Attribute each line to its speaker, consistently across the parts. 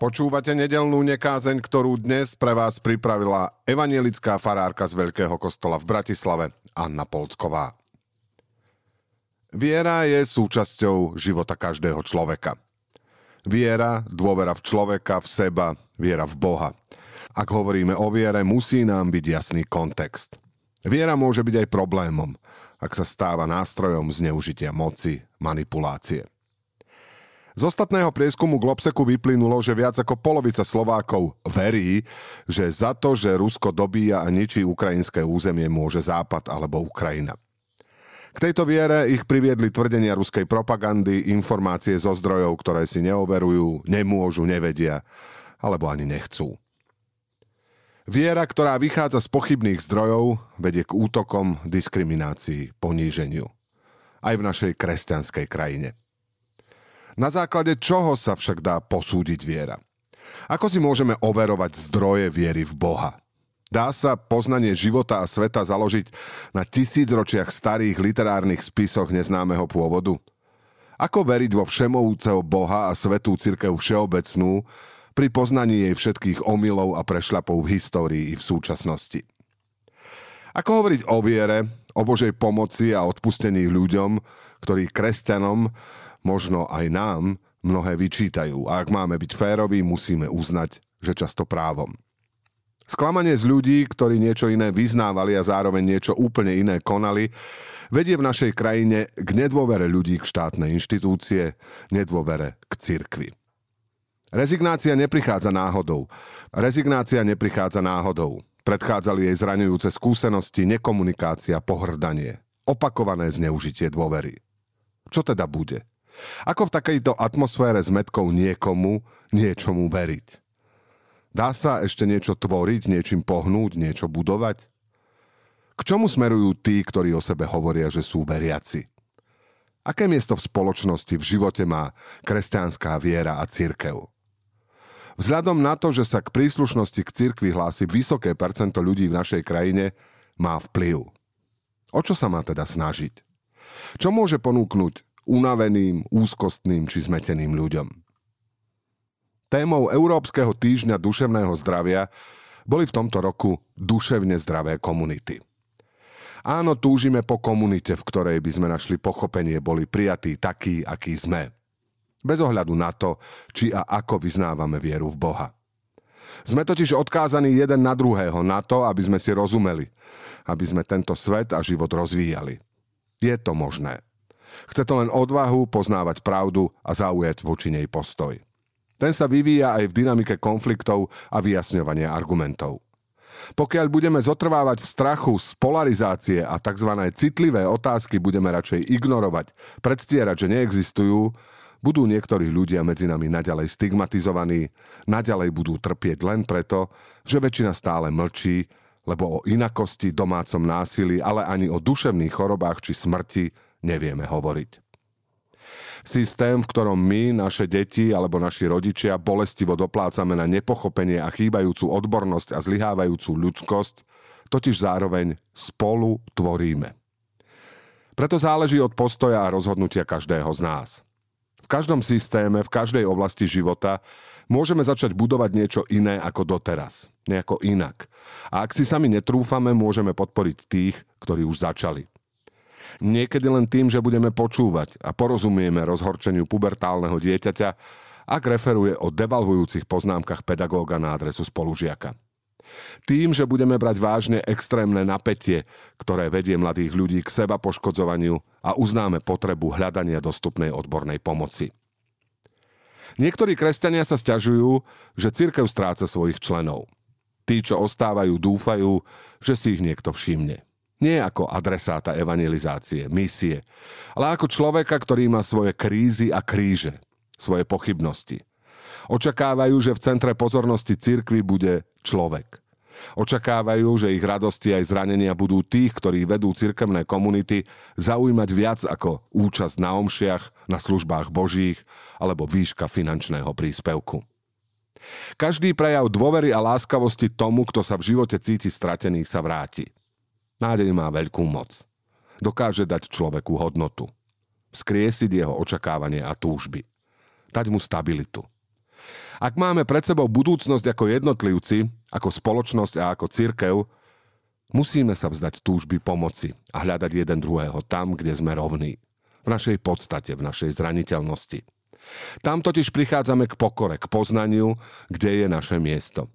Speaker 1: Počúvate nedelnú nekázeň, ktorú dnes pre vás pripravila evanielická farárka z Veľkého kostola v Bratislave, Anna Polcková. Viera je súčasťou života každého človeka. Viera, dôvera v človeka, v seba, viera v Boha. Ak hovoríme o viere, musí nám byť jasný kontext. Viera môže byť aj problémom, ak sa stáva nástrojom zneužitia moci, manipulácie. Z ostatného prieskumu Globseku vyplynulo, že viac ako polovica Slovákov verí, že za to, že Rusko dobíja a ničí ukrajinské územie, môže Západ alebo Ukrajina. K tejto viere ich priviedli tvrdenia ruskej propagandy, informácie zo zdrojov, ktoré si neoverujú, nemôžu, nevedia alebo ani nechcú. Viera, ktorá vychádza z pochybných zdrojov, vedie k útokom, diskriminácii, poníženiu. Aj v našej kresťanskej krajine. Na základe čoho sa však dá posúdiť viera? Ako si môžeme overovať zdroje viery v Boha? Dá sa poznanie života a sveta založiť na tisícročiach starých literárnych spisoch neznámeho pôvodu? Ako veriť vo všemovúceho Boha a svetú cirkev všeobecnú pri poznaní jej všetkých omylov a prešľapov v histórii i v súčasnosti? Ako hovoriť o viere, o Božej pomoci a odpustení ľuďom, ktorí kresťanom možno aj nám mnohé vyčítajú. A ak máme byť féroví, musíme uznať, že často právom. Sklamanie z ľudí, ktorí niečo iné vyznávali a zároveň niečo úplne iné konali, vedie v našej krajine k nedôvere ľudí k štátnej inštitúcie, nedôvere k cirkvi. Rezignácia neprichádza náhodou. Rezignácia neprichádza náhodou. Predchádzali jej zraňujúce skúsenosti, nekomunikácia, pohrdanie. Opakované zneužitie dôvery. Čo teda bude? Ako v takejto atmosfére s metkou niekomu niečomu veriť? Dá sa ešte niečo tvoriť, niečím pohnúť, niečo budovať? K čomu smerujú tí, ktorí o sebe hovoria, že sú veriaci? Aké miesto v spoločnosti, v živote má kresťanská viera a církev? Vzhľadom na to, že sa k príslušnosti k cirkvi hlási vysoké percento ľudí v našej krajine, má vplyv. O čo sa má teda snažiť? Čo môže ponúknuť unaveným, úzkostným či zmeteným ľuďom. Témou Európskeho týždňa duševného zdravia boli v tomto roku duševne zdravé komunity. Áno, túžime po komunite, v ktorej by sme našli pochopenie, boli prijatí takí, akí sme. Bez ohľadu na to, či a ako vyznávame vieru v Boha. Sme totiž odkázaní jeden na druhého na to, aby sme si rozumeli, aby sme tento svet a život rozvíjali. Je to možné. Chce to len odvahu poznávať pravdu a zaujať voči nej postoj. Ten sa vyvíja aj v dynamike konfliktov a vyjasňovania argumentov. Pokiaľ budeme zotrvávať v strachu z polarizácie a tzv. citlivé otázky budeme radšej ignorovať, predstierať, že neexistujú, budú niektorí ľudia medzi nami naďalej stigmatizovaní, naďalej budú trpieť len preto, že väčšina stále mlčí, lebo o inakosti, domácom násilí, ale ani o duševných chorobách či smrti nevieme hovoriť. Systém, v ktorom my, naše deti alebo naši rodičia bolestivo doplácame na nepochopenie a chýbajúcu odbornosť a zlyhávajúcu ľudskosť, totiž zároveň spolu tvoríme. Preto záleží od postoja a rozhodnutia každého z nás. V každom systéme, v každej oblasti života môžeme začať budovať niečo iné ako doteraz. Nejako inak. A ak si sami netrúfame, môžeme podporiť tých, ktorí už začali. Niekedy len tým, že budeme počúvať a porozumieme rozhorčeniu pubertálneho dieťaťa, ak referuje o devalvujúcich poznámkach pedagóga na adresu spolužiaka. Tým, že budeme brať vážne extrémne napätie, ktoré vedie mladých ľudí k seba poškodzovaniu a uznáme potrebu hľadania dostupnej odbornej pomoci. Niektorí kresťania sa stiažujú, že cirkev stráca svojich členov. Tí, čo ostávajú, dúfajú, že si ich niekto všimne. Nie ako adresáta evangelizácie, misie, ale ako človeka, ktorý má svoje krízy a kríže, svoje pochybnosti. Očakávajú, že v centre pozornosti cirkvy bude človek. Očakávajú, že ich radosti aj zranenia budú tých, ktorí vedú cirkevné komunity, zaujímať viac ako účasť na omšiach, na službách božích alebo výška finančného príspevku. Každý prejav dôvery a láskavosti tomu, kto sa v živote cíti stratený, sa vráti. Nádej má veľkú moc. Dokáže dať človeku hodnotu. Vzkriesiť jeho očakávanie a túžby. Dať mu stabilitu. Ak máme pred sebou budúcnosť ako jednotlivci, ako spoločnosť a ako církev, musíme sa vzdať túžby pomoci a hľadať jeden druhého tam, kde sme rovní. V našej podstate, v našej zraniteľnosti. Tam totiž prichádzame k pokore, k poznaniu, kde je naše miesto.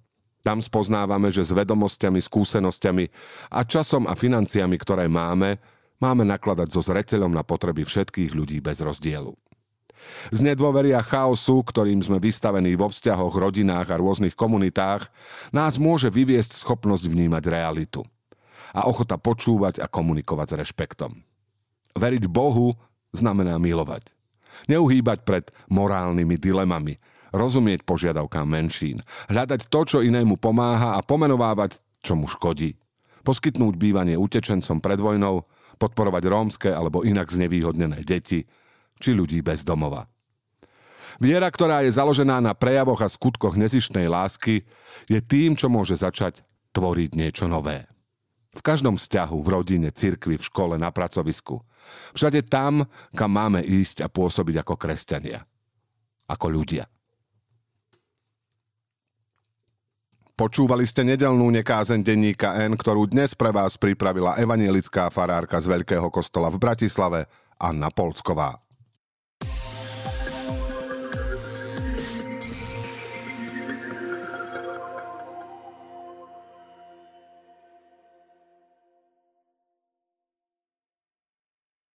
Speaker 1: Tam spoznávame, že s vedomosťami, skúsenosťami a časom a financiami, ktoré máme, máme nakladať so zreteľom na potreby všetkých ľudí bez rozdielu. Z nedôvery a chaosu, ktorým sme vystavení vo vzťahoch, rodinách a rôznych komunitách, nás môže vyviesť schopnosť vnímať realitu a ochota počúvať a komunikovať s rešpektom. Veriť Bohu znamená milovať. Neuhýbať pred morálnymi dilemami, rozumieť požiadavkám menšín, hľadať to, čo inému pomáha a pomenovávať, čo mu škodí. Poskytnúť bývanie utečencom pred vojnou, podporovať rómske alebo inak znevýhodnené deti, či ľudí bez domova. Viera, ktorá je založená na prejavoch a skutkoch nezištnej lásky, je tým, čo môže začať tvoriť niečo nové. V každom vzťahu, v rodine, cirkvi, v škole, na pracovisku. Všade tam, kam máme ísť a pôsobiť ako kresťania. Ako ľudia. Počúvali ste nedelnú nekázen denníka N, ktorú dnes pre vás pripravila evanielická farárka z Veľkého kostola v Bratislave, Anna Polsková.